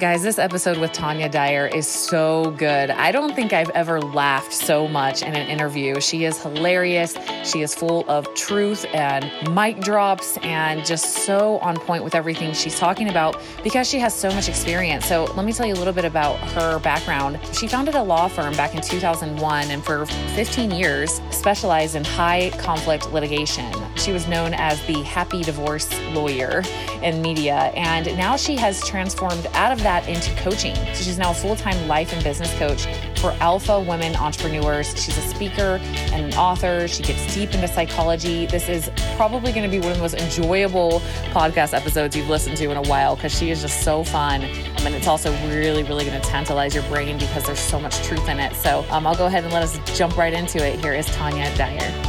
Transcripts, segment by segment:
Guys, this episode with Tanya Dyer is so good. I don't think I've ever laughed so much in an interview. She is hilarious. She is full of truth and mic drops and just so on point with everything she's talking about because she has so much experience. So, let me tell you a little bit about her background. She founded a law firm back in 2001 and for 15 years specialized in high conflict litigation. She was known as the happy divorce lawyer in media, and now she has transformed out of that into coaching. So she's now a full time life and business coach for alpha women entrepreneurs. She's a speaker and an author. She gets deep into psychology. This is probably going to be one of the most enjoyable podcast episodes you've listened to in a while because she is just so fun. Um, and it's also really, really going to tantalize your brain because there's so much truth in it. So um, I'll go ahead and let us jump right into it. Here is Tanya Dyer.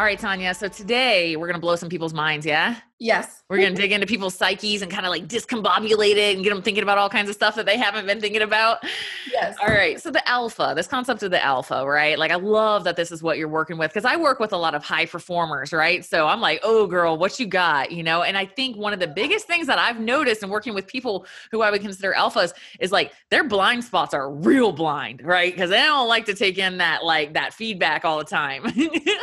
All right, Tanya. So today we're going to blow some people's minds, yeah? Yes. We're going to dig into people's psyches and kind of like discombobulate it and get them thinking about all kinds of stuff that they haven't been thinking about. Yes. All right. So, the alpha, this concept of the alpha, right? Like, I love that this is what you're working with because I work with a lot of high performers, right? So, I'm like, oh, girl, what you got? You know, and I think one of the biggest things that I've noticed in working with people who I would consider alphas is like their blind spots are real blind, right? Because they don't like to take in that, like, that feedback all the time.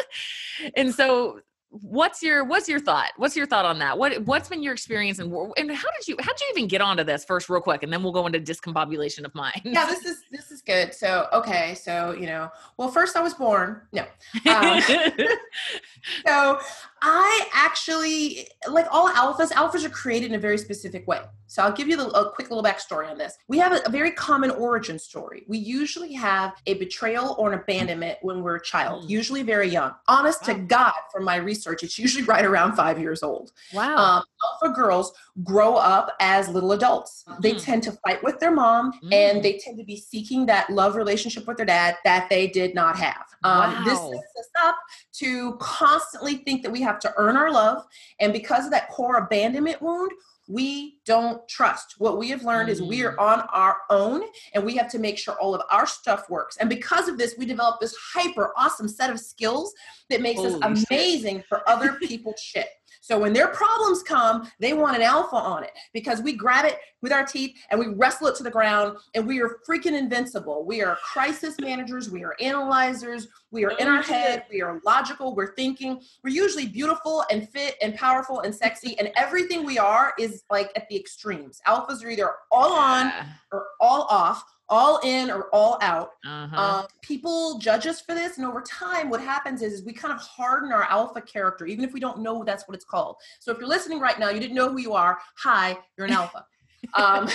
and so, what's your what's your thought? What's your thought on that? What what's been your experience and and how did you how did you even get onto this first real quick? And then we'll go into discombobulation of mine yeah this is this is good. So okay so you know well first i was born no um, so I actually like all alphas. Alphas are created in a very specific way. So I'll give you the, a quick little backstory on this. We have a, a, very common origin story. We usually have a betrayal or an abandonment when we're a child, mm. usually very young. Honest wow. to God, from my research, it's usually right around five years old. Wow. Um, alpha girls grow up as little adults. Mm. They tend to fight with their mom, mm. and they tend to be seeking that love relationship with their dad that they did not have. Um, wow. This sets us up to constantly think that we have to earn our love. And because of that core abandonment wound, we don't trust. What we have learned mm. is we are mm. on our own and we have to make sure all of our stuff works. And because of this, we develop this hyper awesome set of skills that makes Holy us amazing shit. for other people's shit. So when their problems come, they want an alpha on it because we grab it with our teeth and we wrestle it to the ground and we are freaking invincible. We are crisis managers, we are analyzers, we are in our head, we are logical, we're thinking. We're usually beautiful and fit and powerful and sexy and everything we are is like at the extremes. Alphas are either all on or all off all in or all out. Uh-huh. Um, people judge us for this, and over time, what happens is, is we kind of harden our alpha character, even if we don't know that's what it's called. So if you're listening right now, you didn't know who you are. Hi, you're an alpha. um,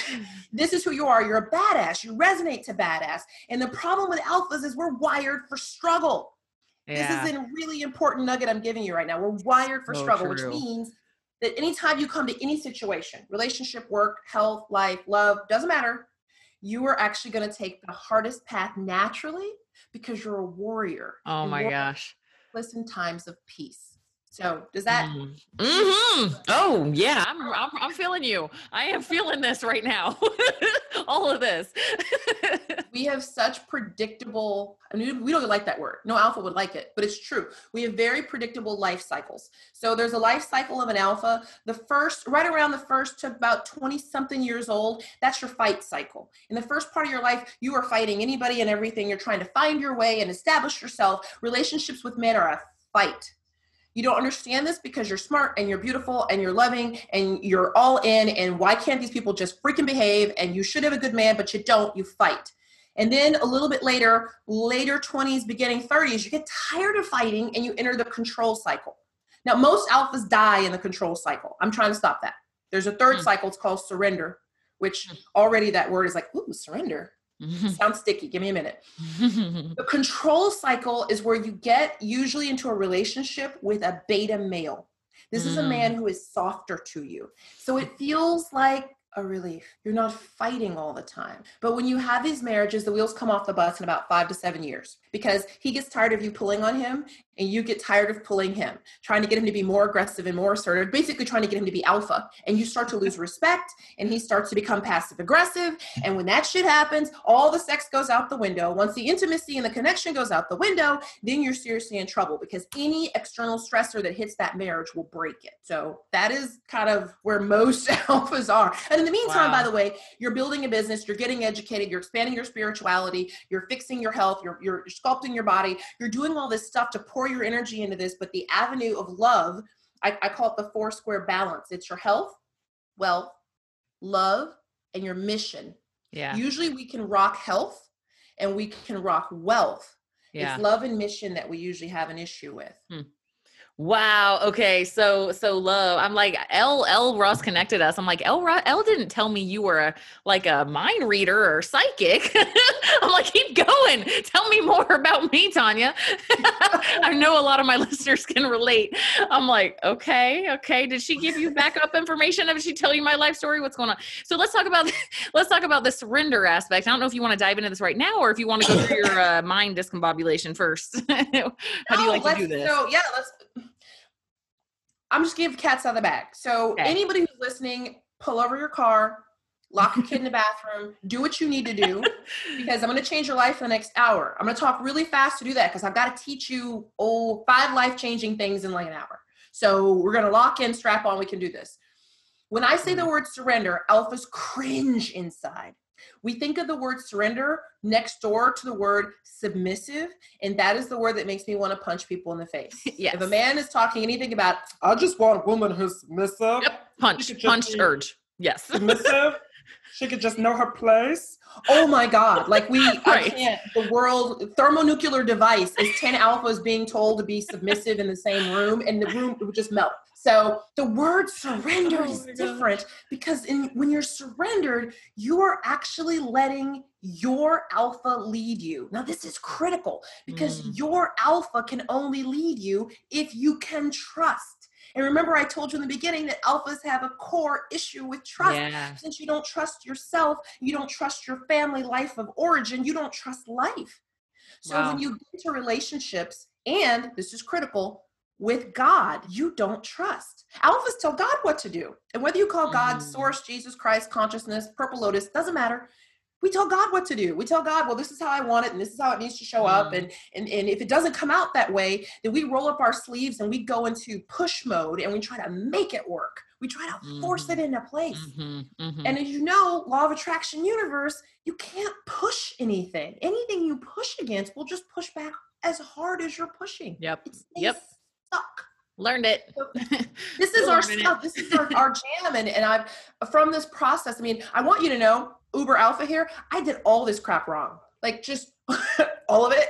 this is who you are. You're a badass. You resonate to badass. And the problem with alphas is we're wired for struggle. Yeah. This is a really important nugget I'm giving you right now. We're wired for so struggle, true. which means that anytime you come to any situation, relationship, work, health, life, love, doesn't matter, you are actually going to take the hardest path naturally because you're a warrior. Oh my gosh. Listen times of peace. So does that? Mm-hmm. Oh yeah, I'm, I'm, I'm feeling you. I am feeling this right now. All of this. we have such predictable. I mean, we don't like that word. No alpha would like it, but it's true. We have very predictable life cycles. So there's a life cycle of an alpha. The first, right around the first to about 20 something years old, that's your fight cycle. In the first part of your life, you are fighting anybody and everything. You're trying to find your way and establish yourself. Relationships with men are a fight you don't understand this because you're smart and you're beautiful and you're loving and you're all in and why can't these people just freaking behave and you should have a good man but you don't you fight. And then a little bit later later 20s beginning 30s you get tired of fighting and you enter the control cycle. Now most alphas die in the control cycle. I'm trying to stop that. There's a third mm. cycle it's called surrender which hmm. already that word is like ooh surrender Sounds sticky. Give me a minute. the control cycle is where you get usually into a relationship with a beta male. This mm. is a man mm. who is softer to you. So it feels like a relief. You're not fighting all the time. But when you have these marriages, the wheels come off the bus in about five to seven years because he gets tired of you pulling on him and you get tired of pulling him, trying to get him to be more aggressive and more assertive, basically trying to get him to be alpha. And you start to lose respect and he starts to become passive aggressive. And when that shit happens, all the sex goes out the window. Once the intimacy and the connection goes out the window, then you're seriously in trouble because any external stressor that hits that marriage will break it. So that is kind of where most alphas are. And in the meantime, wow. by the way, you're building a business, you're getting educated, you're expanding your spirituality, you're fixing your health, you're, you're sculpting your body, you're doing all this stuff to pour your energy into this. But the avenue of love, I, I call it the four square balance. It's your health, wealth, love, and your mission. Yeah. Usually we can rock health and we can rock wealth. Yeah. It's love and mission that we usually have an issue with. Hmm. Wow. Okay. So so love. I'm like L L Ross connected us. I'm like L Ross, L didn't tell me you were a like a mind reader or psychic. I'm like keep going. Tell me more about me, Tanya. I know a lot of my listeners can relate. I'm like okay, okay. Did she give you backup information? Did she tell you my life story? What's going on? So let's talk about let's talk about the surrender aspect. I don't know if you want to dive into this right now or if you want to go through your uh, mind discombobulation first. How do you like to do this? So yeah, let's I'm just giving cats out of the bag. So okay. anybody who's listening, pull over your car, lock your kid in the bathroom, do what you need to do because I'm going to change your life in the next hour. I'm going to talk really fast to do that because I've got to teach you oh five life changing things in like an hour. So we're going to lock in, strap on. We can do this. When I say the mm. word surrender, alphas cringe inside. We think of the word surrender next door to the word submissive, and that is the word that makes me want to punch people in the face. yes. If a man is talking anything about, I just want a woman who's submissive. Yep. Punch, punch, urge. Yes. Submissive. she could just know her place. Oh my God. Like we, right. I can't, the world, thermonuclear device is 10 alphas being told to be submissive in the same room and the room would just melt. So the word surrender oh is different because in, when you're surrendered, you are actually letting your alpha lead you. Now, this is critical because mm. your alpha can only lead you if you can trust. And remember, I told you in the beginning that alphas have a core issue with trust. Yeah. Since you don't trust yourself, you don't trust your family life of origin, you don't trust life. So wow. when you get into relationships, and this is critical, with God, you don't trust. Alphas tell God what to do. And whether you call God mm. source, Jesus Christ, consciousness, purple lotus, doesn't matter. We tell God what to do. We tell God, well, this is how I want it, and this is how it needs to show mm. up. And, and and if it doesn't come out that way, then we roll up our sleeves and we go into push mode and we try to make it work. We try to mm-hmm. force it mm-hmm. into place. Mm-hmm. Mm-hmm. And as you know, law of attraction universe, you can't push anything. Anything you push against will just push back as hard as you're pushing. Yep. yep stuck. Learned it. this is our stuff. This is our, our jam. And, and I've, from this process, I mean, I want you to know, Uber Alpha here, I did all this crap wrong. Like just all of it.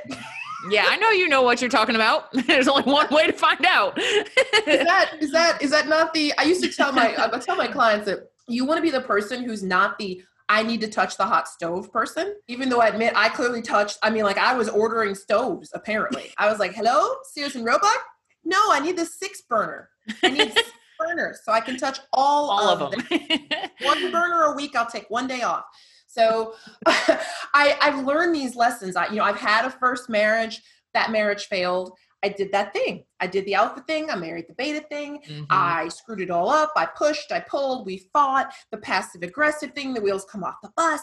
yeah, I know you know what you're talking about. There's only one way to find out. is that is that is that not the I used to tell my I tell my clients that you want to be the person who's not the I need to touch the hot stove person, even though I admit I clearly touched. I mean, like I was ordering stoves. Apparently, I was like, "Hello, Sears and Roebuck, no, I need the six burner. I need six burners so I can touch all, all of, them. them. one burner a week, I'll take one day off. So I, I've learned these lessons. I, you know, I've had a first marriage. That marriage failed. I did that thing. I did the alpha thing. I married the beta thing. Mm-hmm. I screwed it all up. I pushed, I pulled, we fought, the passive aggressive thing, the wheels come off the bus.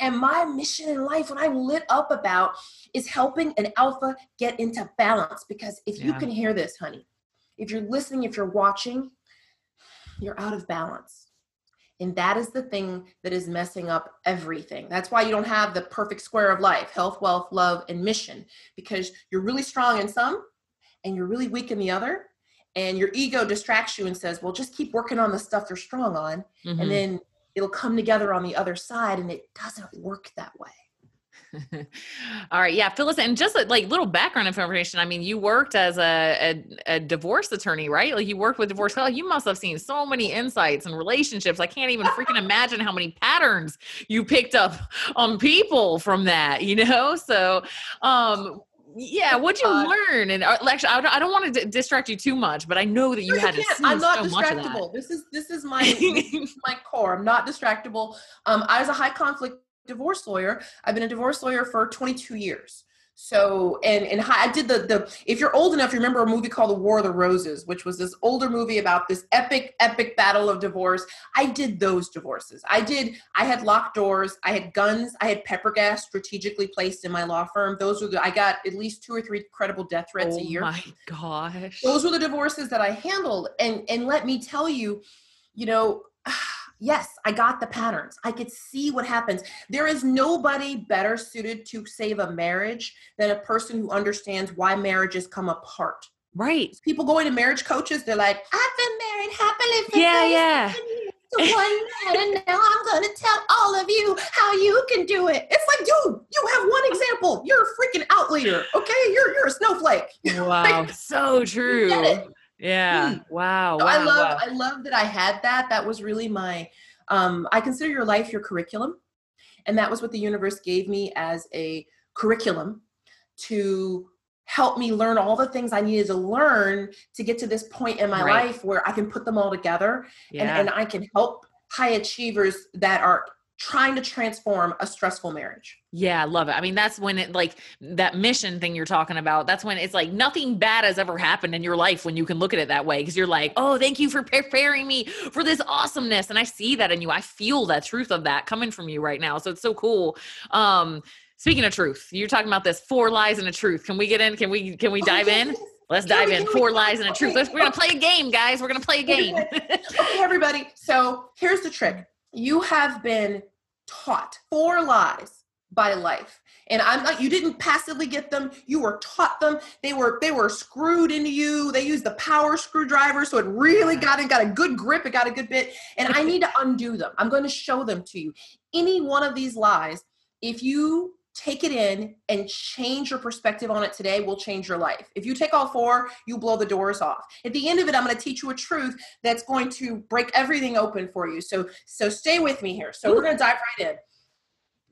And my mission in life, what I'm lit up about, is helping an alpha get into balance. Because if yeah. you can hear this, honey, if you're listening, if you're watching, you're out of balance. And that is the thing that is messing up everything. That's why you don't have the perfect square of life health, wealth, love, and mission because you're really strong in some and you're really weak in the other and your ego distracts you and says well just keep working on the stuff you're strong on mm-hmm. and then it'll come together on the other side and it doesn't work that way. All right yeah phyllis and just like little background information. I mean you worked as a, a, a divorce attorney right? Like you worked with divorce. You must have seen so many insights and relationships. I can't even freaking imagine how many patterns you picked up on people from that you know? So um yeah what'd you uh, learn? And uh, actually i don't, I don't want to d- distract you too much but i know that you had to i'm not so distractible. This is this is my this is my core. I'm not distractible. Um i was a high conflict divorce lawyer. I've been a divorce lawyer for 22 years so and and I did the the if you're old enough, you remember a movie called The War of the Roses, which was this older movie about this epic epic battle of divorce. I did those divorces. I did. I had locked doors. I had guns. I had pepper gas strategically placed in my law firm. Those were the. I got at least two or three credible death threats oh a year. Oh my gosh! Those were the divorces that I handled. And and let me tell you, you know. yes, I got the patterns. I could see what happens. There is nobody better suited to save a marriage than a person who understands why marriages come apart. Right. People going to marriage coaches, they're like, I've been married happily for yeah, yeah. to one man, and now I'm gonna tell all of you how you can do it. It's like, dude, you have one example. You're a freaking out leader, okay? You're you're a snowflake. Wow, so true. Yeah. Mm. Wow. So wow. I love wow. I love that I had that. That was really my um I consider your life your curriculum. And that was what the universe gave me as a curriculum to help me learn all the things I needed to learn to get to this point in my right. life where I can put them all together yeah. and, and I can help high achievers that are trying to transform a stressful marriage. Yeah, I love it. I mean, that's when it like that mission thing you're talking about. That's when it's like nothing bad has ever happened in your life when you can look at it that way because you're like, "Oh, thank you for preparing me for this awesomeness." And I see that in you. I feel that truth of that coming from you right now. So it's so cool. Um Speaking of truth, you're talking about this four lies and a truth. Can we get in? Can we can we oh, dive in? Let's dive in. Four lies and a truth. Let's, we're gonna play a game, guys. We're gonna play a game. okay, everybody. So here's the trick. You have been taught four lies by life. And I'm not you didn't passively get them, you were taught them. They were they were screwed into you. They used the power screwdriver so it really got it got a good grip, it got a good bit. And I need to undo them. I'm going to show them to you. Any one of these lies, if you take it in and change your perspective on it today will change your life. If you take all four, you blow the doors off. At the end of it, I'm going to teach you a truth that's going to break everything open for you. So so stay with me here. So we're going to dive right in.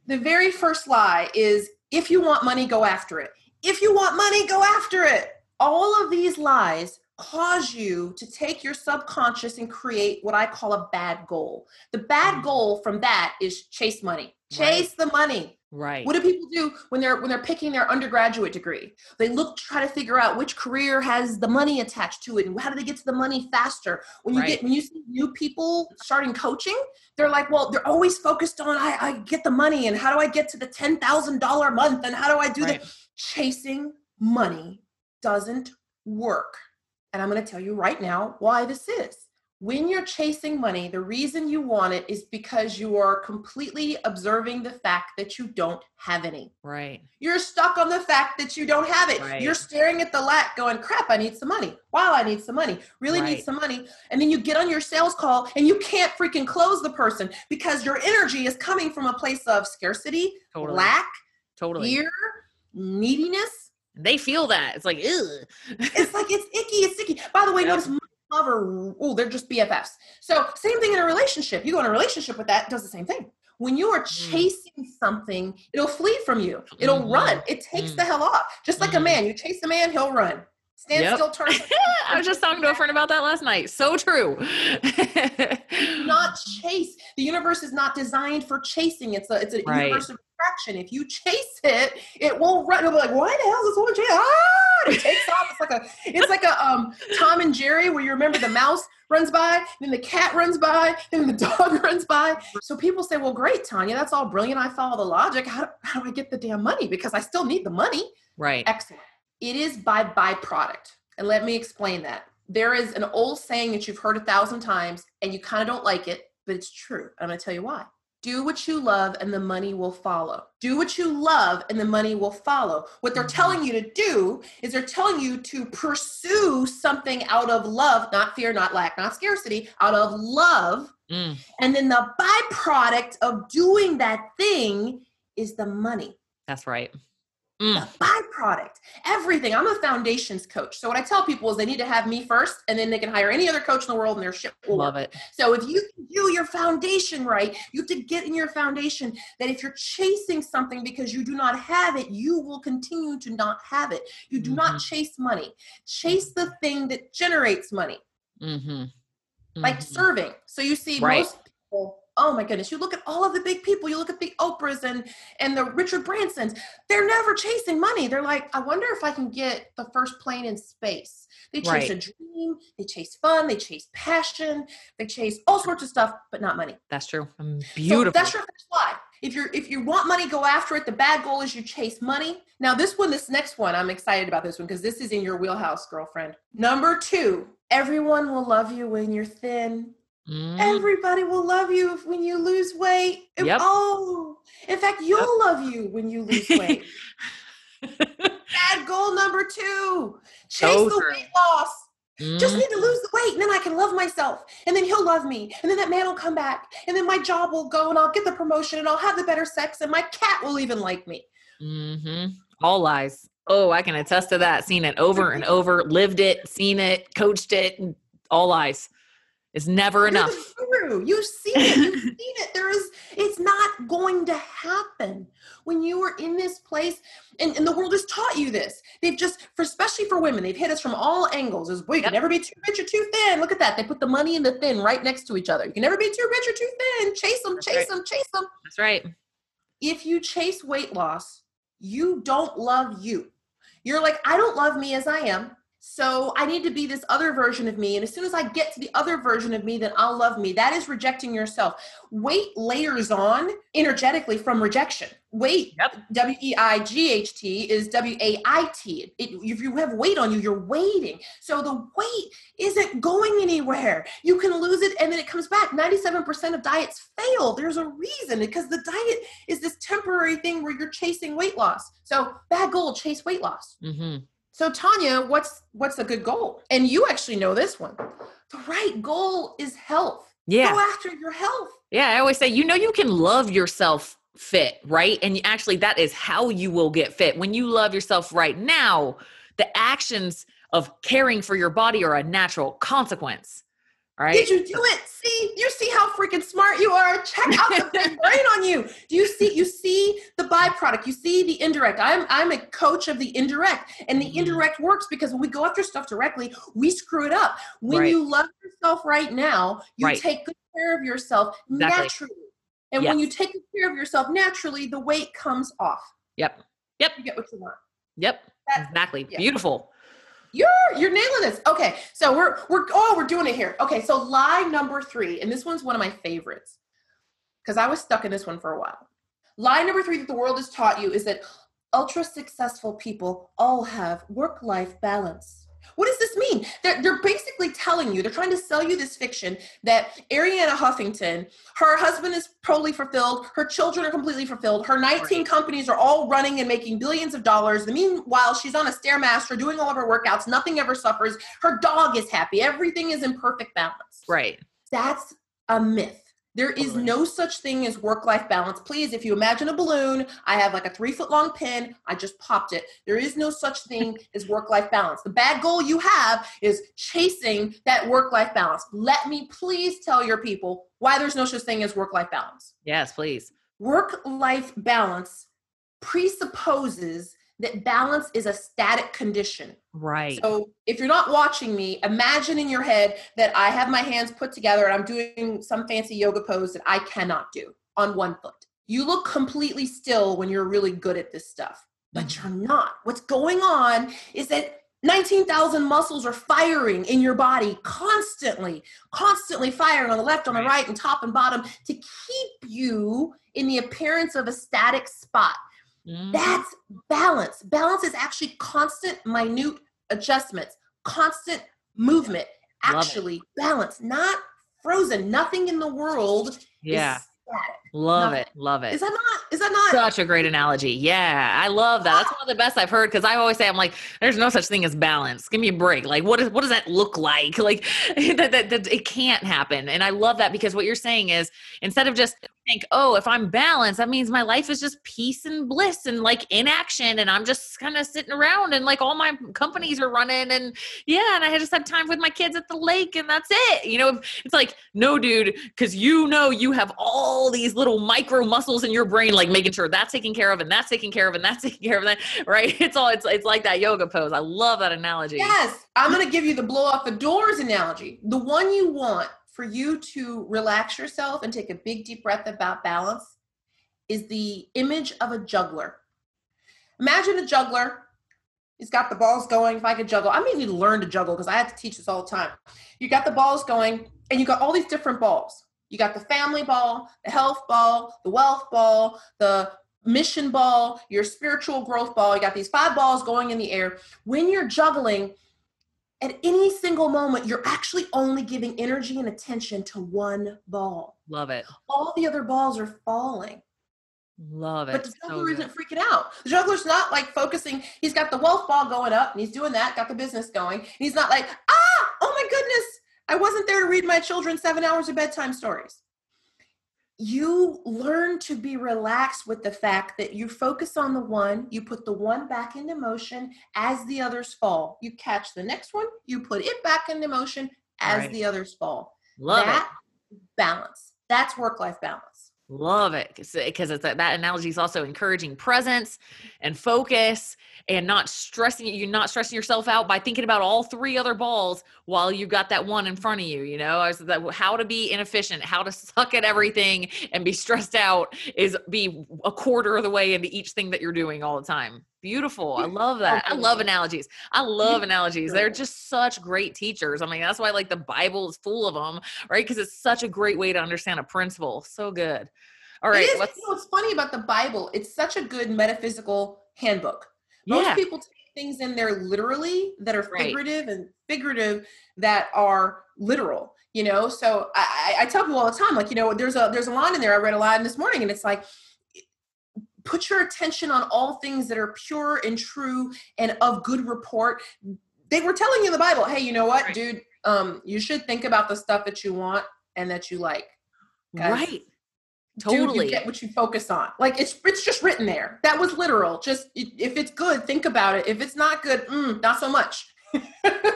The very first lie is if you want money, go after it. If you want money, go after it. All of these lies cause you to take your subconscious and create what I call a bad goal. The bad goal from that is chase money. Chase right. the money. Right. What do people do when they're when they're picking their undergraduate degree? They look try to figure out which career has the money attached to it and how do they get to the money faster. When you right. get when you see new people starting coaching, they're like, well, they're always focused on I, I get the money and how do I get to the ten thousand dollar month and how do I do right. that? Chasing money doesn't work. And I'm going to tell you right now why this is when you're chasing money, the reason you want it is because you are completely observing the fact that you don't have any. Right. You're stuck on the fact that you don't have it. Right. You're staring at the lack going, crap, I need some money. Wow, I need some money. Really right. need some money. And then you get on your sales call and you can't freaking close the person because your energy is coming from a place of scarcity, totally. lack, totally. fear, neediness. They feel that. It's like, ugh. it's like it's icky, it's sticky. By the way, yep. notice lover, oh, they're just BFFs. So same thing in a relationship. You go in a relationship with that, does the same thing. When you are mm. chasing something, it'll flee from you. It'll mm-hmm. run. It takes mm. the hell off. Just like mm. a mm-hmm. man. You chase a man, he'll run. Stand yep. still, turn. I was just talking to a friend about that last night. So true. not chase. The universe is not designed for chasing. It's a it's a right. universe of attraction. If you chase it, it won't run. It'll be like, why the hell is this woman chasing? Ah! It takes off. It's like a it's like a um Tom and Jerry where you remember the mouse runs by, then the cat runs by, then the dog runs by. So people say, well, great, Tanya, that's all brilliant. I follow the logic. How, how do I get the damn money? Because I still need the money. Right. Excellent. It is by byproduct. And let me explain that. There is an old saying that you've heard a thousand times and you kind of don't like it, but it's true. I'm going to tell you why. Do what you love and the money will follow. Do what you love and the money will follow. What they're mm-hmm. telling you to do is they're telling you to pursue something out of love, not fear, not lack, not scarcity, out of love. Mm. And then the byproduct of doing that thing is the money. That's right. Mm. The byproduct, everything. I'm a foundations coach. So what I tell people is they need to have me first and then they can hire any other coach in the world and their shit will Love it. So if you do your foundation right, you have to get in your foundation that if you're chasing something because you do not have it, you will continue to not have it. You do mm-hmm. not chase money. Chase the thing that generates money. Mm-hmm. Mm-hmm. Like serving. So you see right. most people oh my goodness you look at all of the big people you look at the oprahs and and the richard bransons they're never chasing money they're like i wonder if i can get the first plane in space. They chase right. a dream they chase fun they chase passion they chase all sorts of stuff but not money. That's true beautiful so that's your first if you're if you want money go after it the bad goal is you chase money. Now this one this next one i'm excited about this one because this is in your wheelhouse girlfriend. Number two everyone will love you when you're thin Mm. Everybody will love you if, when you lose weight. Yep. Oh, in fact, you'll yep. love you when you lose weight. Bad goal number two chase so the weight loss. Mm-hmm. Just need to lose the weight and then I can love myself. And then he'll love me. And then that man will come back. And then my job will go and I'll get the promotion and I'll have the better sex and my cat will even like me. Mm-hmm. All lies. Oh, I can attest to that. Seen it over and over, lived it, seen it, coached it, all lies. It's never You're enough. You've seen it. You've seen it. There is, it's not going to happen when you are in this place. And, and the world has taught you this. They've just, for especially for women, they've hit us from all angles. Is well, you yep. can never be too rich or too thin. Look at that. They put the money and the thin right next to each other. You can never be too rich or too thin. Chase them, That's chase right. them, chase them. That's right. If you chase weight loss, you don't love you. You're like, I don't love me as I am. So I need to be this other version of me. And as soon as I get to the other version of me, then I'll love me. That is rejecting yourself. Weight layers on energetically from rejection. Weight, yep. W E I G H T, is W A I T. If you have weight on you, you're waiting. So the weight isn't going anywhere. You can lose it and then it comes back. 97% of diets fail. There's a reason because the diet is this temporary thing where you're chasing weight loss. So bad goal, chase weight loss. Mm-hmm. So Tanya, what's what's a good goal? And you actually know this one. The right goal is health. Yeah. Go after your health. Yeah, I always say, you know, you can love yourself fit, right? And actually, that is how you will get fit. When you love yourself right now, the actions of caring for your body are a natural consequence. Right? Did you do it? See, you see how freaking smart you are. Check out the big brain on you. Do you see? You see the byproduct. You see the indirect. I'm I'm a coach of the indirect, and the mm-hmm. indirect works because when we go after stuff directly, we screw it up. When right. you love yourself right now, you right. take good care of yourself exactly. naturally, and yes. when you take good care of yourself naturally, the weight comes off. Yep. Yep. You get what you want. Yep. That's, exactly. Yeah. Beautiful. You're you're nailing this. Okay, so we're we're oh we're doing it here. Okay, so lie number three, and this one's one of my favorites because I was stuck in this one for a while. Lie number three that the world has taught you is that ultra successful people all have work life balance. What does this mean? They're, they're basically telling you, they're trying to sell you this fiction that Arianna Huffington, her husband is totally fulfilled, her children are completely fulfilled, her 19 right. companies are all running and making billions of dollars. Meanwhile, she's on a Stairmaster doing all of her workouts, nothing ever suffers, her dog is happy, everything is in perfect balance. Right. That's a myth. There is no such thing as work life balance. Please, if you imagine a balloon, I have like a three foot long pin, I just popped it. There is no such thing as work life balance. The bad goal you have is chasing that work life balance. Let me please tell your people why there's no such thing as work life balance. Yes, please. Work life balance presupposes that balance is a static condition. Right. So if you're not watching me, imagine in your head that I have my hands put together and I'm doing some fancy yoga pose that I cannot do on one foot. You look completely still when you're really good at this stuff, but mm-hmm. you're not. What's going on is that 19,000 muscles are firing in your body constantly, constantly firing on the left, on the right, and top and bottom to keep you in the appearance of a static spot. Mm. That's balance. Balance is actually constant, minute adjustments, constant movement. Actually, balance, not frozen. Nothing in the world yeah. Love it. Love it. Is that not? Is that not? Such a great analogy. Yeah. I love that. That's one of the best I've heard because I always say, I'm like, there's no such thing as balance. Give me a break. Like, what, is, what does that look like? Like, that, that, that it can't happen. And I love that because what you're saying is instead of just think, oh, if I'm balanced, that means my life is just peace and bliss and like inaction. And I'm just kind of sitting around and like all my companies are running. And yeah, and I just have time with my kids at the lake and that's it. You know, it's like, no, dude, because you know you have all these little micro muscles in your brain, like making sure that's taken care of and that's taken care of and that's taken care of that, right? It's all, it's, it's like that yoga pose. I love that analogy. Yes. I'm going to give you the blow off the doors analogy. The one you want for you to relax yourself and take a big deep breath about balance is the image of a juggler. Imagine a juggler. He's got the balls going. If I could juggle, I may need to learn to juggle because I have to teach this all the time. You got the balls going, and you got all these different balls. You got the family ball, the health ball, the wealth ball, the mission ball, your spiritual growth ball. You got these five balls going in the air. When you're juggling, at any single moment, you're actually only giving energy and attention to one ball. Love it. All the other balls are falling. Love it. But the juggler so isn't freaking out. The juggler's not like focusing. He's got the wealth ball going up and he's doing that, got the business going. And he's not like, ah, oh my goodness, I wasn't there to read my children seven hours of bedtime stories. You learn to be relaxed with the fact that you focus on the one, you put the one back into motion as the others fall. You catch the next one, you put it back into motion as right. the others fall. Love that it. balance. That's work life balance. Love it because uh, it's uh, that analogy is also encouraging presence and focus and not stressing you're not stressing yourself out by thinking about all three other balls while you've got that one in front of you you know? That how to be inefficient how to suck at everything and be stressed out is be a quarter of the way into each thing that you're doing all the time beautiful i love that. I love analogies. I love analogies. They're just such great teachers. I mean that's why like the bible is full of them right? Because it's such a great way to understand a principle. So good. All right it is, what's, you know, funny about the bible it's such a good metaphysical handbook. Most yeah. people take things in there literally that are figurative right. and figurative that are literal you know? So I, I tell people all the time like you know there's a there's a line in there i read a line this morning and it's like put your attention on all things that are pure and true and of good report. They were telling you in the bible hey you know what right. dude? Um you should think about the stuff that you want and that you like. Right. totally Dude, you get what you focus on. Like it's it's just written there. That was literal. Just if it's good think about it. If it's not good mm, not so much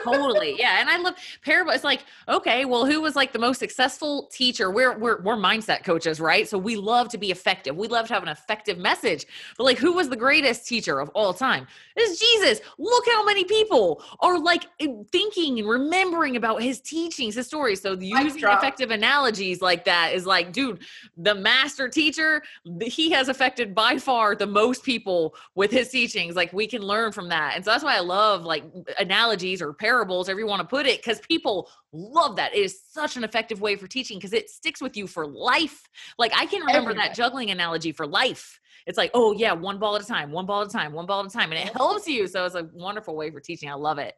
totally. Yeah. And I love parable. It's like, okay, well, who was like the most successful teacher? We're, we're, we're mindset coaches, right? So we love to be effective. We love to have an effective message. But like, who was the greatest teacher of all time? It's Jesus. Look how many people are like thinking and remembering about his teachings, his stories. So using effective analogies like that is like, dude, the master teacher, he has affected by far the most people with his teachings. Like we can learn from that. And so that's why I love like analogies or parables, however you want to put it, because people love that. It is such an effective way for teaching because it sticks with you for life. Like I can remember that juggling analogy for life. It's like, oh yeah, one ball at a time, one ball at a time, one ball at a time, and it helps you. So it's a wonderful way for teaching. I love it.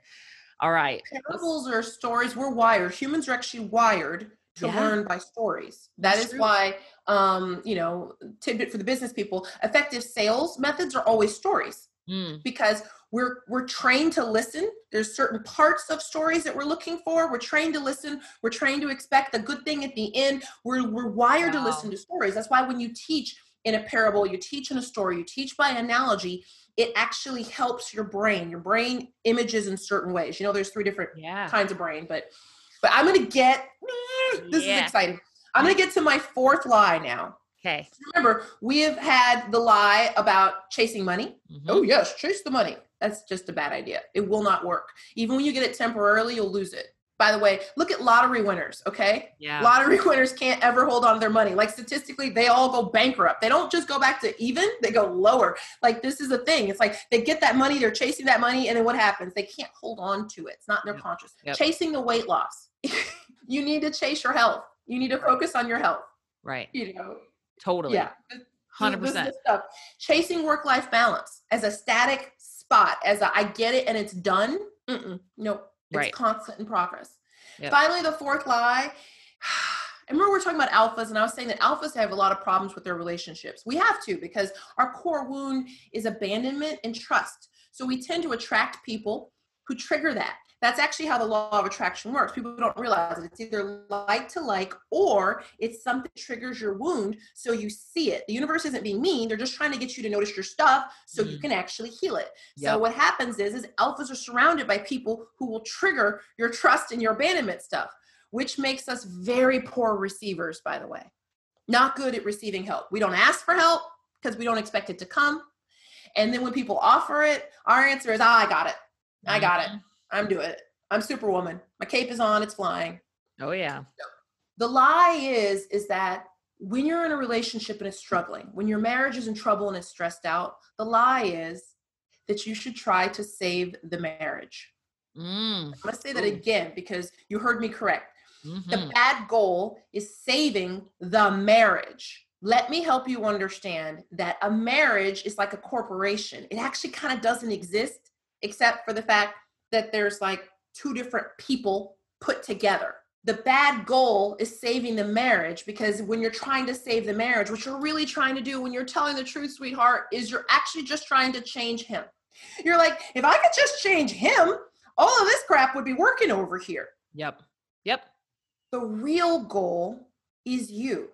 All right. Parables are stories. We're wired. Humans are actually wired to yeah. learn by stories. That That's is true. why, um, you know, tidbit for the business people, effective sales methods are always stories. Mm. Because we're we're trained to listen there's certain parts of stories that we're looking for we're trained to listen we're trained to expect the good thing at the end we're, we're wired wow. to listen to stories that's why when you teach in a parable you teach in a story you teach by analogy it actually helps your brain your brain images in certain ways you know there's three different yeah. kinds of brain but but i'm gonna get this yeah. is exciting i'm gonna get to my fourth lie now Okay. Remember, we have had the lie about chasing money. Mm-hmm. Oh, yes, chase the money. That's just a bad idea. It will not work. Even when you get it temporarily, you'll lose it. By the way, look at lottery winners, okay? Yeah. Lottery winners can't ever hold on to their money. Like statistically, they all go bankrupt. They don't just go back to even, they go lower. Like this is a thing. It's like they get that money, they're chasing that money, and then what happens? They can't hold on to it. It's not in their yep. conscious. Yep. Chasing the weight loss. you need to chase your health. You need to right. focus on your health. Right. You know, Totally. Yeah. Hundred percent. Chasing work-life balance as a static spot, as a I get it and it's done. Mm-mm, nope. It's right. constant in progress. Yep. Finally, the fourth lie. I remember we are talking about alphas, and I was saying that alphas have a lot of problems with their relationships. We have to because our core wound is abandonment and trust. So we tend to attract people who trigger that. That's actually how the law of attraction works. People don't realize it. It's either like to like or it's something that triggers your wound so you see it. The universe isn't being mean. They're just trying to get you to notice your stuff so mm-hmm. you can actually heal it. Yep. So what happens is is alphas are surrounded by people who will trigger your trust and your abandonment stuff, which makes us very poor receivers, by the way. Not good at receiving help. We don't ask for help because we don't expect it to come. And then when people offer it, our answer is, ah, I got it. I got it. I'm doing it. I'm Superwoman. My cape is on. It's flying. Oh yeah. The lie is is that when you're in a relationship and it's struggling, when your marriage is in trouble and it's stressed out, the lie is that you should try to save the marriage. Mm. I'm going to say that again because you heard me correct. Mm-hmm. The bad goal is saving the marriage. Let me help you understand that a marriage is like a corporation. It actually kind of doesn't exist except for the fact that there's like two different people put together the bad goal is saving the marriage because when you're trying to save the marriage, what you're really trying to do when you're telling the truth, sweetheart, is you're actually just trying to change him. You're like, if I could just change him, all of this crap would be working over here. Yep. Yep. The real goal is you.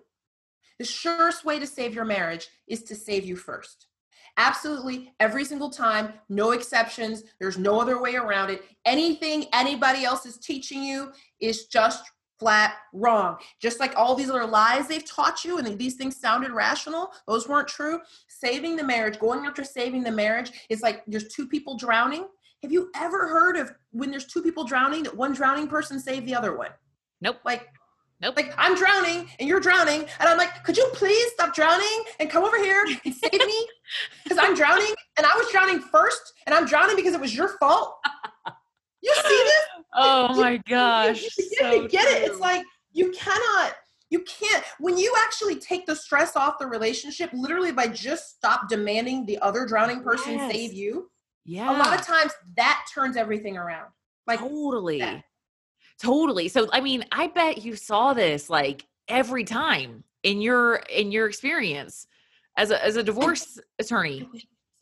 The surest way to save your marriage is to save you first. Absolutely, every single time, no exceptions. There's no other way around it. Anything anybody else is teaching you is just flat wrong. Just like all these other lies they've taught you, and these things sounded rational, those weren't true. Saving the marriage, going after saving the marriage, is like there's two people drowning. Have you ever heard of when there's two people drowning that one drowning person saved the other one? Nope. Like Nope. Like I'm drowning and you're drowning, and I'm like, could you please stop drowning and come over here and save me? Because I'm drowning and I was drowning first, and I'm drowning because it was your fault. You see this? Oh my gosh. You, you, you, so get true. it. It's like you cannot, you can't. When you actually take the stress off the relationship, literally by just stop demanding the other drowning person yes. save you. Yeah. A lot of times that turns everything around. Like totally. That. Totally. So I mean, I bet you saw this like every time in your in your experience as a as a divorce attorney.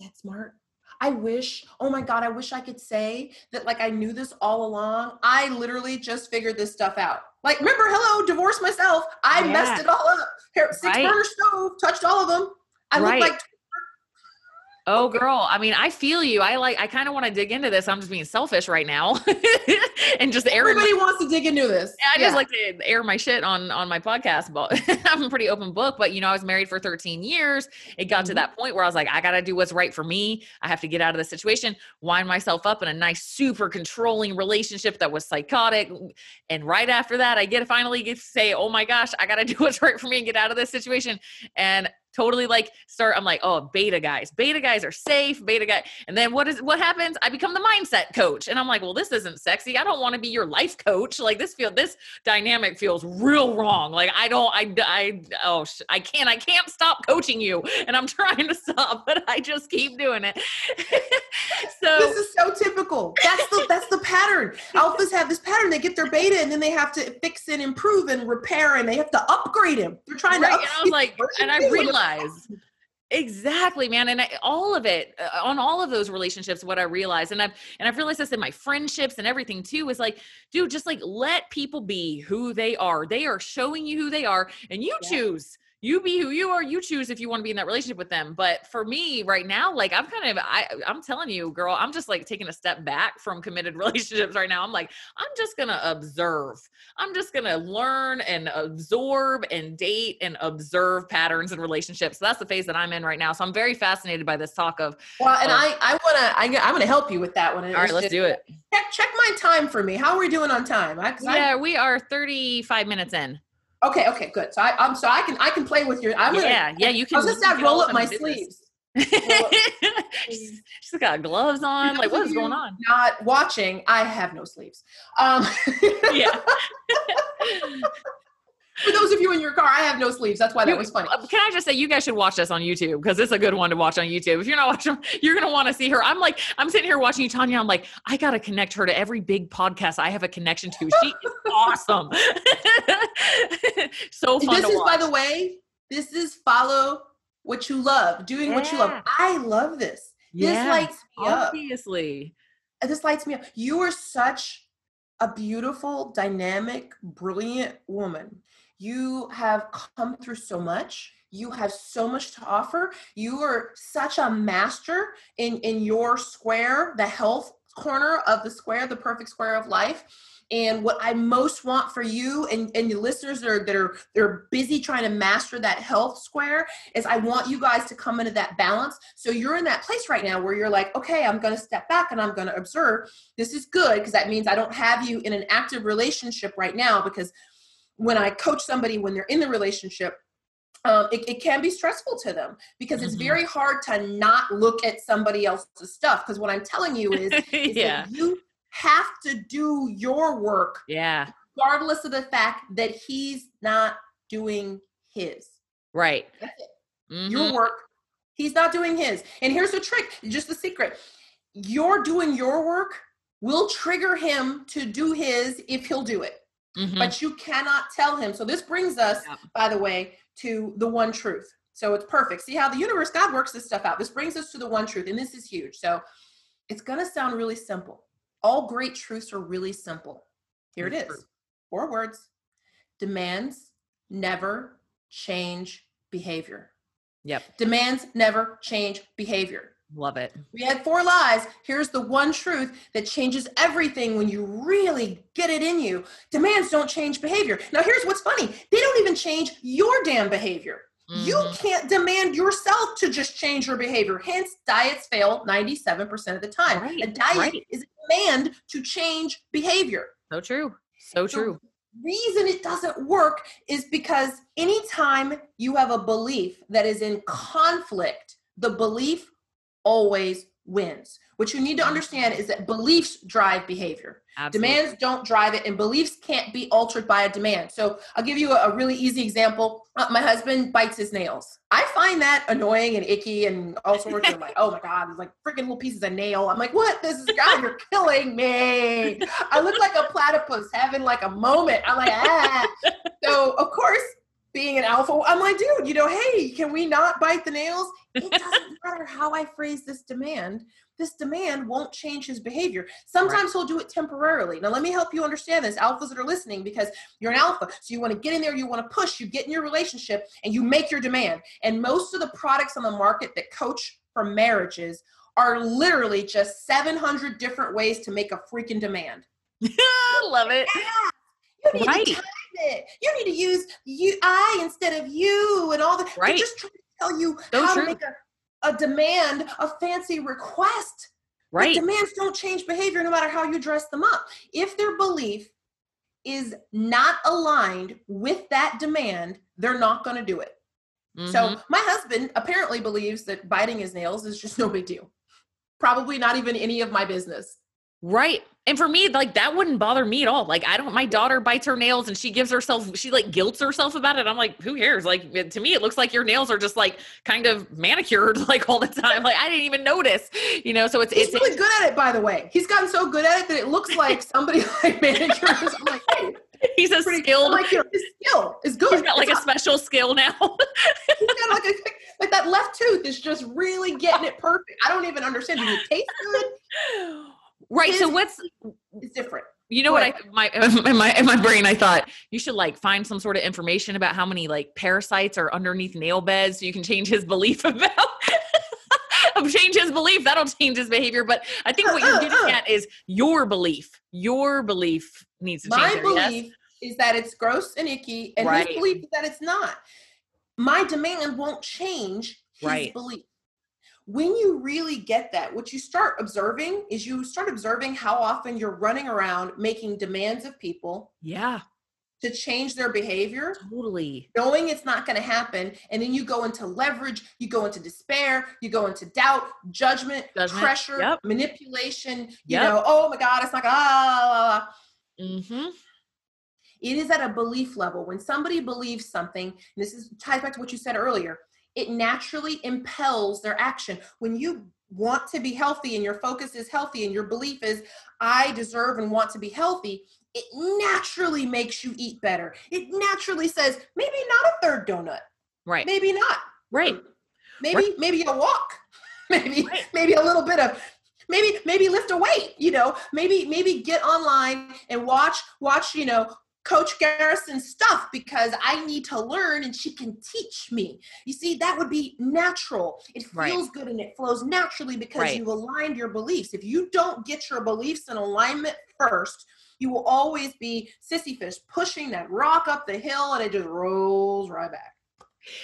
That's smart. I wish, oh my God, I wish I could say that like I knew this all along. I literally just figured this stuff out. Like, remember, hello, divorce myself. I yeah. messed it all up. Six right. burner stove, touched all of them. I right. look like Oh, girl. I mean, I feel you. I like, I kind of want to dig into this. I'm just being selfish right now and just air. Everybody my, wants to dig into this. I yeah. just like to air my shit on, on my podcast, but I'm a pretty open book, but you know, I was married for 13 years. It got mm-hmm. to that point where I was like, I got to do what's right for me. I have to get out of the situation, wind myself up in a nice, super controlling relationship that was psychotic. And right after that, I get finally get to say, oh my gosh, I got to do what's right for me and get out of this situation. And totally like start i'm like oh beta guys beta guys are safe beta guy and then what is what happens? I become the mindset coach and i'm like well this isn't sexy. I don't want to be your life coach. Like this feel this dynamic feels real wrong. Like i don't i i oh i can't i can't stop coaching you and i'm trying to stop but i just keep doing it. So this is so typical. That's the that's the pattern. Alphas have this pattern. They get their beta and then they have to fix and improve and repair and they have to upgrade him. They're trying right, to and i was like and i realized realize exactly man and I, all of it uh, on all of those relationships what i realized and i've and i've realized this in my friendships and everything too is like dude just like let people be who they are they are showing you who they are and you yeah. choose you be who you are you choose if you want to be in that relationship with them but for me right now like i'm kind of i i'm telling you girl i'm just like taking a step back from committed relationships right now. I'm like i'm just gonna observe. I'm just gonna learn and absorb and date and observe patterns in relationships. So that's the phase that i'm in right now so i'm very fascinated by this talk of well and i i want to I, i'm gonna help you with that one all right let's just, do it. check, check my time for me. How are we doing on time? I, yeah I, we are 35 minutes in Okay, okay, good. So I, am so I can I can play with your. I'm gonna, yeah, yeah. You can. I was just gonna roll up my sleeves. she's, she's got gloves on. Like, what is going on? Not watching. I have no sleeves. Um, yeah. For those of you in your car, I have no sleeves. That's why that was funny. Uh, can I just say, you guys should watch this on YouTube because it's a good one to watch on YouTube. If you're not watching, you're gonna want to see her. I'm like, I'm sitting here watching you, Tanya. I'm like, I gotta connect her to every big podcast I have a connection to. She is awesome. so fun. This is, watch. by the way, this is follow what you love, doing yeah. what you love. I love this. Yeah, this lights me obviously. up. Obviously, this lights me up. You are such a beautiful, dynamic, brilliant woman. You have come through so much. You have so much to offer. You are such a master in, in your square, the health corner of the square, the perfect square of life. And what I most want for you and, and your listeners that are that are they're busy trying to master that health square is I want you guys to come into that balance. So you're in that place right now where you're like, okay, I'm gonna step back and I'm gonna observe. This is good because that means I don't have you in an active relationship right now because when I coach somebody when they're in the relationship, um, it, it, can be stressful to them because it's mm-hmm. very hard to not look at somebody else's stuff. Because what I'm telling you is, is yeah. that you have to do your work, yeah, regardless of the fact that he's not doing his. Right. Mm-hmm. Your work. He's not doing his. And here's the trick, just the secret. You're doing your work will trigger him to do his if he'll do it. Mm-hmm. But you cannot tell him. So this brings us, by the way, to the one truth. So it's perfect. See how the universe, God works this stuff out. This brings us to the one truth, and this is huge. So it's going to sound really simple. All great truths are really simple. Here it is four words demands never change behavior. Yep. Demands never change behavior. Love it. We had four lies. Here's the one truth that changes everything when you really get it in you. Demands don't change behavior. Now, here's what's funny they don't even change your damn behavior. Mm-hmm. You can't demand yourself to just change your behavior. Hence, diets fail 97% of the time. Right. A diet right. is a demand to change behavior. So true. So true. The reason it doesn't work is because anytime you have a belief that is in conflict, the belief always wins. What you need to understand is that beliefs drive behavior. Absolutely. Demands don't drive it, and beliefs can't be altered by a demand. So I'll give you a, a really easy example. Uh, my husband bites his nails. I find that annoying and icky and all sorts of like, oh my God, there's like freaking little pieces of nail. I'm like, what? This is God, you're killing me. I look like a platypus having like a moment. I'm like, ah. So of course, being an alpha, I'm like, dude, you know, hey, can we not bite the nails? It doesn't matter how I phrase this demand. This demand won't change his behavior. Sometimes right. he'll do it temporarily. Now, let me help you understand this, alphas that are listening, because you're an alpha. So you want to get in there, you want to push, you get in your relationship, and you make your demand. And most of the products on the market that coach for marriages are literally just 700 different ways to make a freaking demand. Love it. Yeah. You need right. to it. You need to use you I instead of you and all the right. They're just trying to tell you so how true. to make a, a demand, a fancy request. Right. But demands don't change behavior no matter how you dress them up. If their belief is not aligned with that demand, they're not going to do it. Mm-hmm. So my husband apparently believes that biting his nails is just no big deal. Probably not even any of my business. Right. And for me, like that wouldn't bother me at all. Like I don't my daughter bites her nails and she gives herself she like guilts herself about it. I'm like, who cares? Like to me, it looks like your nails are just like kind of manicured like all the time. Like I didn't even notice. You know, so it's He's it's really good at it, by the way. He's gotten so good at it that it looks like somebody like manicures. I'm like, hey, he's a skilled like his skill is good. He's got like it's a special skill now. he's got like a like that left tooth is just really getting it perfect. I don't even understand. Does it taste good? Right. His, so what's it's different. You know what, what I my in my in my brain I thought you should like find some sort of information about how many like parasites are underneath nail beds so you can change his belief about change his belief that'll change his behavior but I think what you're uh, uh, getting uh. at is your belief your belief needs to change my belief yes? is that it's gross and icky and right. his belief is that it's not my demand won't change his right. belief when you really get that, what you start observing is you start observing how often you're running around making demands of people. Yeah. To change their behavior. Totally. Knowing it's not going to happen. And then you go into leverage, you go into despair, you go into doubt, judgment, judgment. pressure, yep. manipulation. You yep. know, oh my God, it's not ah. Mm-hmm. It is at a belief level. When somebody believes something, this is ties back to what you said earlier it naturally impels their action. When you want to be healthy and your focus is healthy and your belief is, I deserve and want to be healthy, it naturally makes you eat better. It naturally says, maybe not a third donut. Right. Maybe not. Right. Maybe, right. maybe a walk. Maybe, right. maybe a little bit of maybe maybe lift a weight you know maybe maybe get online and watch watch you know Coach Garrison's stuff because I need to learn and she can teach me. You see, that would be natural. It feels right. good and it flows naturally because right. you've aligned your beliefs. If you don't get your beliefs in alignment first, you will always be Sisyphus pushing that rock up the hill and it just rolls right back.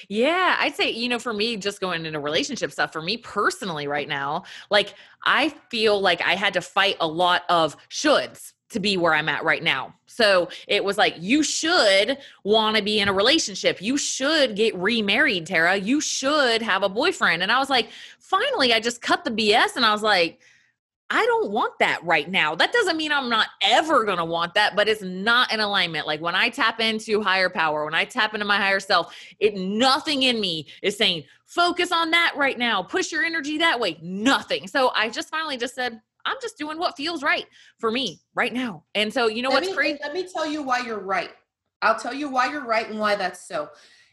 Yeah, I'd say, you know, for me, just going into relationship stuff, for me personally right now, like I feel like I had to fight a lot of shoulds to be where I'm at right now. So it was like, you should want to be in a relationship. You should get remarried, Tara. You should have a boyfriend. And I was like, finally, I just cut the BS and I was like, I don't want that right now. That doesn't mean I'm not ever going to want that, but it's not in alignment. Like when I tap into higher power, when I tap into my higher self, it nothing in me is saying, focus on that right now. Push your energy that way. Nothing. So I just finally just said, I'm just doing what feels right for me right now. And so, you know let what's me, crazy? Let me tell you why you're right. I'll tell you why you're right and why that's so.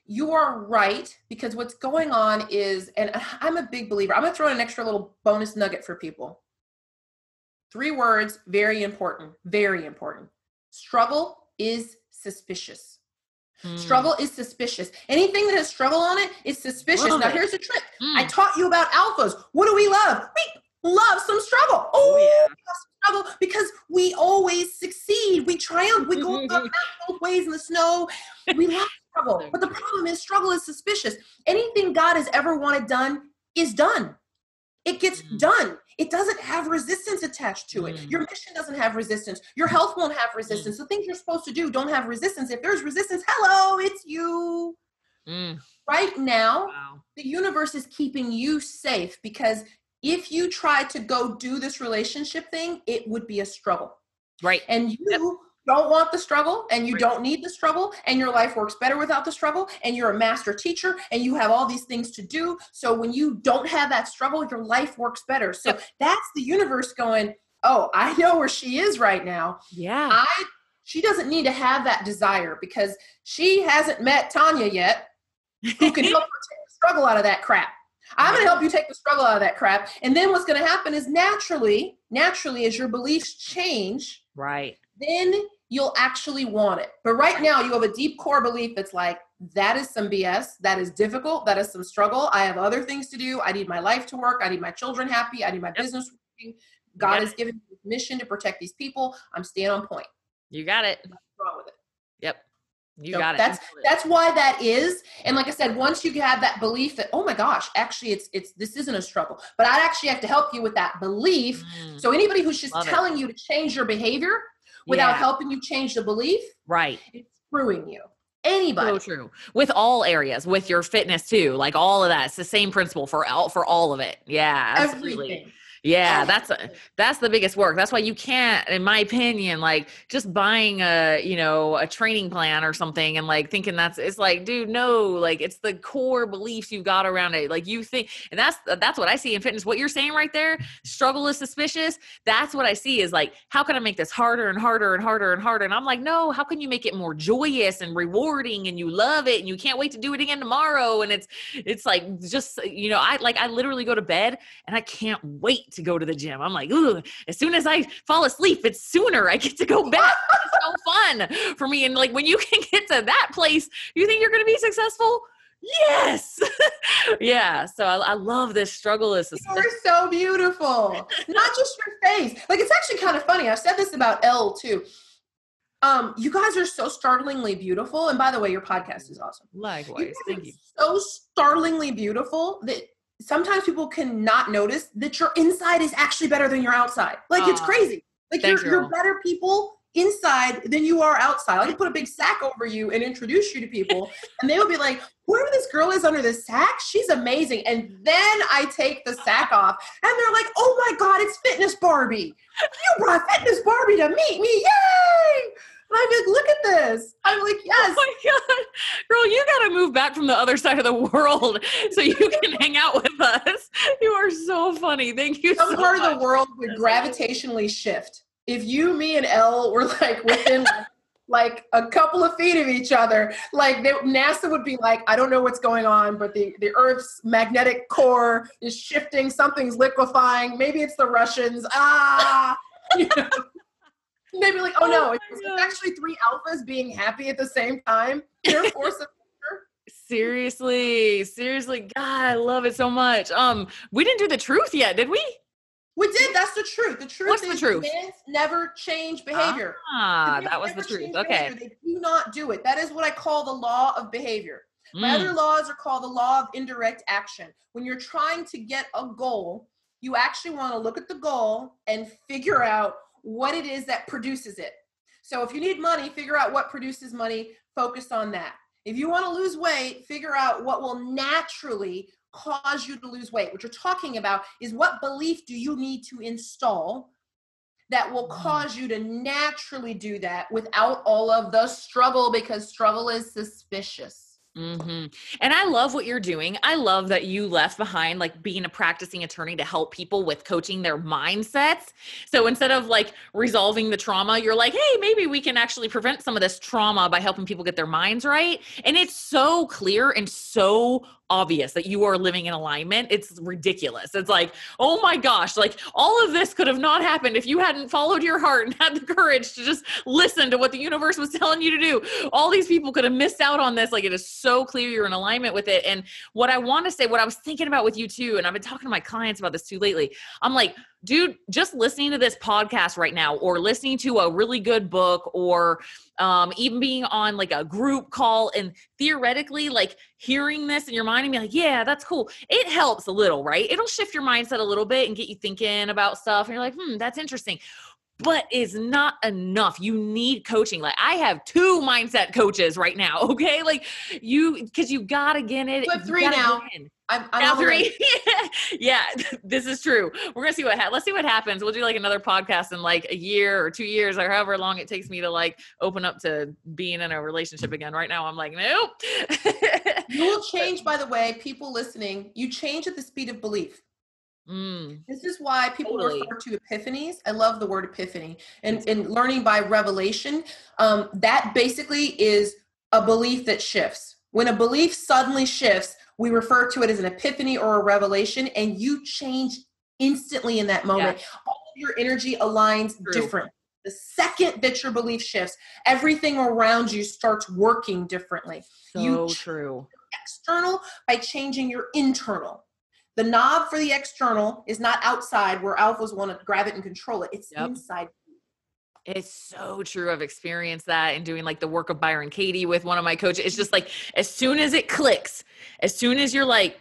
You are right because what's going on is, and I'm a big believer. I'm going to throw in an extra little bonus nugget for people. Three words, very important, very important. Struggle is suspicious. Mm. Struggle is suspicious. Anything that has struggle on it is suspicious. Love now, it. here's the trick. Mm. I taught you about alphas. What do we love? We love some struggle. Oh, yeah. struggle because we always succeed. We triumph. We go both ways in the snow. We love struggle. But the problem is, struggle is suspicious. Anything God has ever wanted done is done. It gets mm. done. It doesn't have resistance attached to it. Mm. Your mission doesn't have resistance. Your health won't have resistance. Mm. The things you're supposed to do don't have resistance. If there's resistance, hello, it's you. Mm. Right now, wow. the universe is keeping you safe because if you try to go do this relationship thing, it would be a struggle. Right. And you yep. don't want the struggle and you don't need the struggle and your life works better without the struggle and you're a master teacher and you have all these things to do. So when you don't have that struggle your life works better. So that's the universe going oh i know where she is right now. Yeah. I she doesn't need to have that desire because she hasn't met tanya yet who can help her take the struggle out of that crap I'm going to help you take the struggle out of that crap. And then what's going to happen is naturally, naturally, as your beliefs change, right, then you'll actually want it. But right now, you have a deep core belief that's like, that is some BS. That is difficult. That is some struggle. I have other things to do. I need my life to work. I need my children happy. I need my yep. business working. God yep. has given me mission to protect these people. I'm staying on point. You got it. What's wrong with it? Yep. You so got it. That's that's why that is. And like I said, once you have that belief that oh my gosh, actually it's it's this isn't a struggle, but I'd actually have to help you with that belief. Mm. So anybody who's just Love telling it. you to change your behavior, without yeah. helping you change the belief, right? It's screwing you. Anybody. So true. With all areas, with your fitness too, like all of that. It's the same principle for all for all of it. Yeah, absolutely. Everything. Yeah, oh, that's that's the biggest work. That's why you can't, in my opinion, like just buying a you know a training plan or something and like thinking that's it's like, dude, no, like it's the core beliefs you've got around it. Like you think, and that's that's what I see in fitness. What you're saying right there, struggle is suspicious. That's what I see is like, how can I make this harder and harder and harder and harder? And I'm like, no, how can you make it more joyous and rewarding and you love it and you can't wait to do it again tomorrow? And it's it's like just you know, I like I literally go to bed and I can't wait to go to the gym. I'm like, ooh, as soon as I fall asleep, it's sooner I get to go back. it's so fun for me. And like when you can get to that place, you think you're going to be successful? Yes. yeah. So I, I, love this struggle. Is You're so beautiful. Not just your face. Like it's actually kind of funny. I've said this about Elle too. Um, you guys are so startlingly beautiful. And by the way, your podcast is awesome. Likewise. Thank you. So startlingly beautiful that sometimes people cannot notice that your inside is actually better than your outside. Like it's ah, crazy. Like you're, you're better people inside than you are outside. I can put a big sack over you and introduce you to people, and they will be like, whoever this girl is under the sack, she's amazing. And then I take the sack off, and they're like, oh my God, it's Fitness Barbie. You brought Fitness Barbie to meet me. Yay! And I'm like, look at this. I'm like, oh yes. Oh my God. Girl, you got to move back from the other side of the world so you can hang out with us. You are so funny. Thank you Some so part much. of the world would gravitationally shift. If you, me, and Elle were like within like a couple of feet of each other, like they, NASA would be like, I don't know what's going on, but the, the Earth's magnetic core is shifting. Something's liquefying. Maybe it's the Russians. Ah. You know? They'd be like, oh, oh no, it's, it's, actually three alphas being happy at the same time. Force of Seriously, seriously, God, I love it so much. Um, we didn't do the truth yet, did we? We did. That's the truth. The truth What's is the truth? demands never change behavior. Ah, that was the truth. Okay. Behavior. They do not do it. That is what I call the law of behavior. Mm. My other laws are called the law of indirect action. When you're trying to get a goal, you actually want to look at the goal and figure out what it is that produces it. So if you need money, figure out what produces money, focus on that. If you want to lose weight, figure out what will naturally cause you to lose weight. What you're talking about is what belief do you need to install that will mm-hmm. cause you to naturally do that without all of the struggle because struggle is suspicious. Mm-hmm. And I love what you're doing. I love that you left behind like being a practicing attorney to help people with coaching their mindsets. So instead of like resolving the trauma, you're like, hey, maybe we can actually prevent some of this trauma by helping people get their minds right. And it's so clear and so obvious that you are living in alignment. It's ridiculous. It's like, oh my gosh, like all of this could have not happened if you hadn't followed your heart and had the courage to just listen to what the universe was telling you to do. All these people could have missed out on this. Like it is so clear you're in alignment with it. And what I want to say, what I was thinking about with you too, and I've been talking to my clients about this too lately, I'm like, dude, just listening to this podcast right now or listening to a really good book or um, even being on like a group call and theoretically like hearing this in your mind and be like, yeah, that's cool. It helps a little, right? It'll shift your mindset a little bit and get you thinking about stuff. And you're like, hmm, that's interesting but is not enough. You need coaching. Like I have two mindset coaches right now. Okay, like you because you gotta get it. But three now. I'm, I'm now three. yeah, this is true. We're gonna see what ha- let's see what happens. We'll do like another podcast in like a year or two years or however long it takes me to like open up to being in a relationship again. Right now, I'm like, nope. you will change, by the way, people listening. You change at the speed of belief. Mm. This is why people totally. refer to epiphanies. I love the word epiphany and, and learning by revelation. Um, that basically is a belief that shifts. When a belief suddenly shifts, we refer to it as an epiphany or a revelation, and you change instantly in that moment. Yeah. All of your energy aligns True. different. The second that your belief shifts, everything around you starts working differently. So you true. External by changing your internal. The knob for the external is not outside where alphas want to grab it and control it. It's yep. inside it's so true. I've experienced that and doing like the work of Byron Katie with one of my coaches. It's just like as soon as it clicks, as soon as you're like,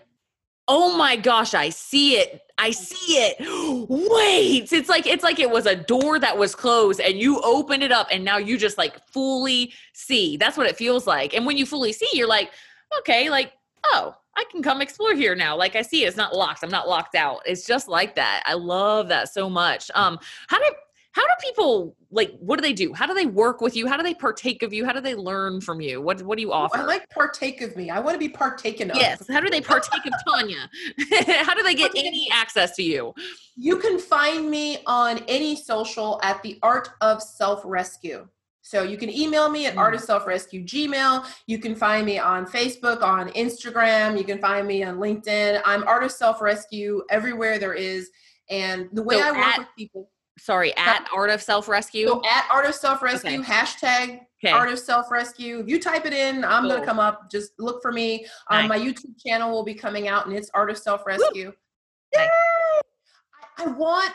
oh my gosh, I see it. I see it. Wait. It's like it's like it was a door that was closed and you open it up and now you just like fully see. That's what it feels like. And when you fully see, you're like, okay, like, oh, I can come explore here now. Like I see it. It's not locked. I'm not locked out. It's just like that. I love that so much. Um, how do how do people like what do they do how do they work with you how do they partake of you how do they learn from you what what do you offer i like partake of me i want to be partaken of yes how do they partake of tanya how do they get any access to you you can find me on any social at the art of self rescue so you can email me at mm. art of self rescue gmail you can find me on facebook on instagram you can find me on linkedin i'm artist self rescue everywhere there is and the way so i work at- with people sorry, at Art of Self Rescue. So at Art of Self Rescue, okay. hashtag okay. Art of Self Rescue. If you type it in, I'm cool. gonna come up. Just look for me. Um, nice. My YouTube channel will be coming out, and it's Art of Self Rescue. Yay! Nice. I, I, want.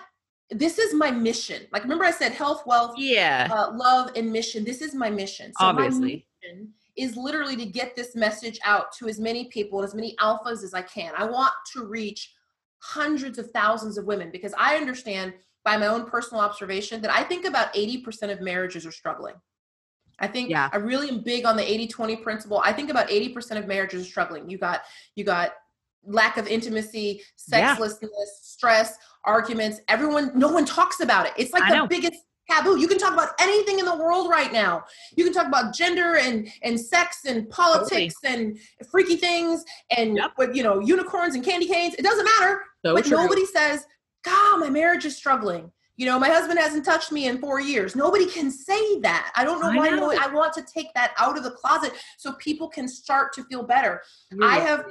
This is my mission. Like remember, I said health, wealth, yeah, uh, love, and mission. This is my mission. So Obviously. My is literally to get this message out to as many people and as many alphas as I can. I want to reach hundreds of thousands of women because I understand by my own personal observation that I think about 80% of marriages are struggling. I think yeah. I really am big on the 80-20 principle. I think about 80% of marriages are struggling. You got you got lack of intimacy, sexlessness, yeah. stress, arguments. Everyone no one talks about it. It's like I the know. biggest taboo. You can talk about anything in the world right now. You can talk about gender and and sex and politics totally. and freaky things and yep. you know unicorns and candy canes. It doesn't matter. So but true. nobody says God, my marriage is struggling. You know, my husband hasn't touched me in four years. Nobody can say that. I don't know I why. Know. I want to take that out of the closet so people can start to feel better. I have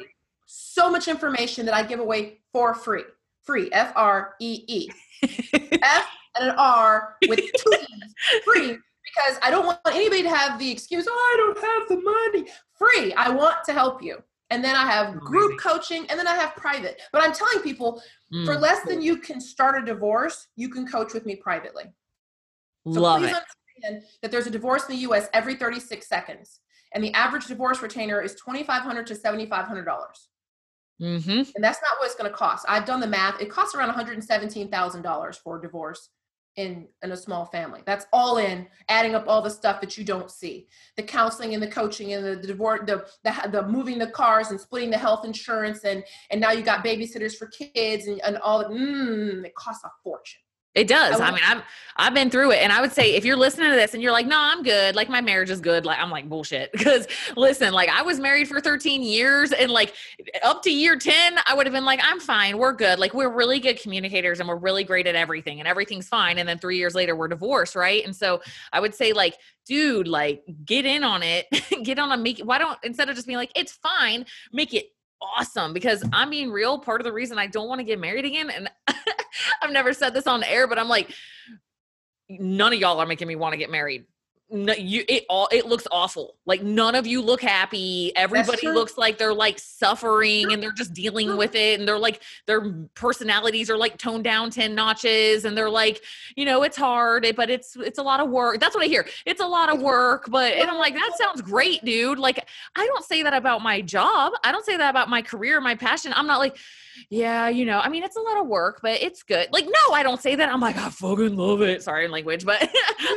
so much information that I give away for free. Free, F R E E. F and an R with two E's. Free because I don't want anybody to have the excuse, oh, I don't have the money. Free. I want to help you and then I have group coaching, and then I have private. But I'm telling people mm. for less than you can start a divorce, you can coach with me privately. So Love please it. understand that there's a divorce in the US every 36 seconds. And the average divorce retainer is 2,500 to $7,500. Mm-hmm. And that's not what it's going to cost. I've done the math. It costs around $117,000 for a divorce in in a small family that's all in adding up all the stuff that you don't see the counseling and the coaching and the, the divorce the, the, the moving the cars and splitting the health insurance and and now you got babysitters for kids and, and all that mm, it costs a fortune It does. I, I mean, I'm I've been through it, and I would say if you're listening to this and you're like, "No, I'm good. Like my marriage is good." Like I'm like bullshit because listen, like I was married for 13 years, and like up to year 10, I would have been like, "I'm fine. We're good. Like we're really good communicators, and we're really great at everything, and everything's fine." And then three years later, we're divorced, right? And so I would say like, dude, like get in on it, get on a make. Why don't instead of just being like, "It's fine," make it awesome because I'm being real. Part of the reason I don't want to get married again, and I've never said this on air, but I'm like, none of y'all are making me want to get married no, you it all it looks awful. Like none of you look happy. Everybody looks like they're like suffering and they're just dealing with it and they're like their personalities are like toned down 10 notches and they're like, you know, it's hard, but it's it's a lot of work. That's what I hear. It's a lot of work, but and I'm like that sounds great, dude. Like I don't say that about my job. I don't say that about my career, my passion. I'm not like yeah, you know, I mean, it's a lot of work, but it's good. Like, no, I don't say that. I'm like, I fucking love it. Sorry in language, but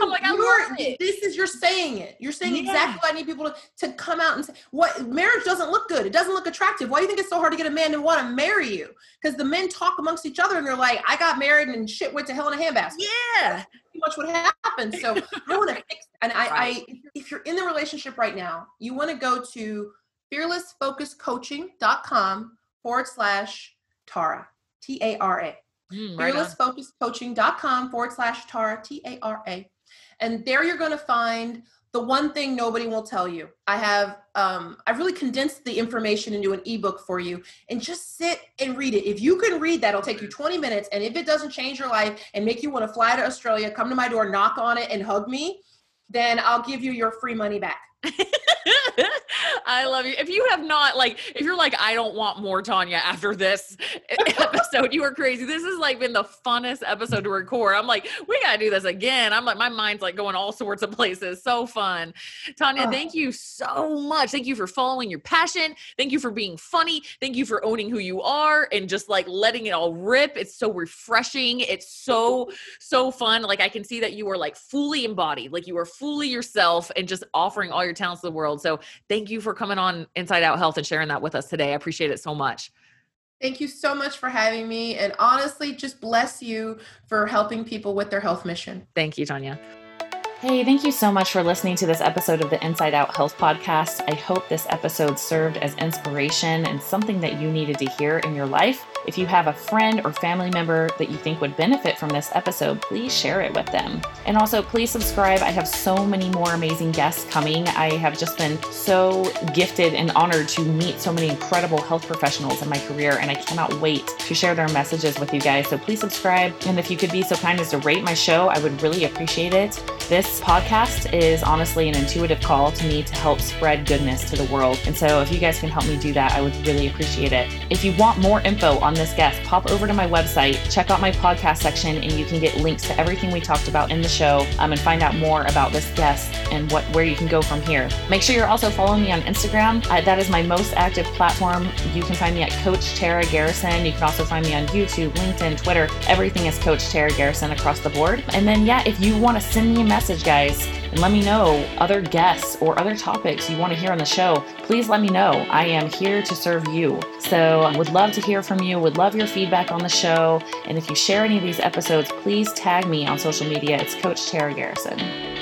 I'm like, I love it. This is you're saying it. You're saying yeah. exactly what I need people to, to come out and say. What marriage doesn't look good. It doesn't look attractive. Why do you think it's so hard to get a man to want to marry you? Because the men talk amongst each other and they're like, I got married and shit went to hell in a handbasket. Yeah. Pretty much what happened. So I want to fix. And I, right. I, if you're in the relationship right now, you want to go to fearlessfocuscoaching.com forward slash Tara, T A R A. Mm, right FearlessFocusCoaching.com forward slash Tara, T A R A. And there you're going to find the one thing nobody will tell you. I have um, I've really condensed the information into an ebook for you and just sit and read it. If you can read that, it'll take you 20 minutes. And if it doesn't change your life and make you want to fly to Australia, come to my door, knock on it, and hug me, then I'll give you your free money back. I love you. If you have not like, if you're like, I don't want more Tanya after this episode, you are crazy. This has like been the funnest episode to record. I'm like, we gotta do this again. I'm like, my mind's like going all sorts of places. So fun, Tanya. Oh. Thank you so much. Thank you for following your passion. Thank you for being funny. Thank you for owning who you are and just like letting it all rip. It's so refreshing. It's so so fun. Like I can see that you are like fully embodied. Like you are fully yourself and just offering all your talents of the world. So thank you for coming on Inside Out Health and sharing that with us today. I appreciate it so much. Thank you so much for having me. And honestly, just bless you for helping people with their health mission. Thank you, Tanya. Hey, thank you so much for listening to this episode of the Inside Out Health Podcast. I hope this episode served as inspiration and something that you needed to hear in your life. If you have a friend or family member that you think would benefit from this episode, please share it with them. And also, please subscribe. I have so many more amazing guests coming. I have just been so gifted and honored to meet so many incredible health professionals in my career, and I cannot wait to share their messages with you guys. So please subscribe. And if you could be so kind as to rate my show, I would really appreciate it. This podcast is honestly an intuitive call to me to help spread goodness to the world. And so if you guys can help me do that, I would really appreciate it. If you want more info on this guest, pop over to my website, check out my podcast section, and you can get links to everything we talked about in the show um, and find out more about this guest and what where you can go from here. Make sure you're also following me on Instagram. Uh, that is my most active platform. You can find me at Coach Tara Garrison. You can also find me on YouTube, LinkedIn, Twitter. Everything is Coach Tara Garrison across the board. And then, yeah, if you want to send me a message, guys, and let me know other guests or other topics you want to hear on the show, please let me know. I am here to serve you. So, I would love to hear from you, would love your feedback on the show. And if you share any of these episodes, please tag me on social media. It's Coach Tara Garrison.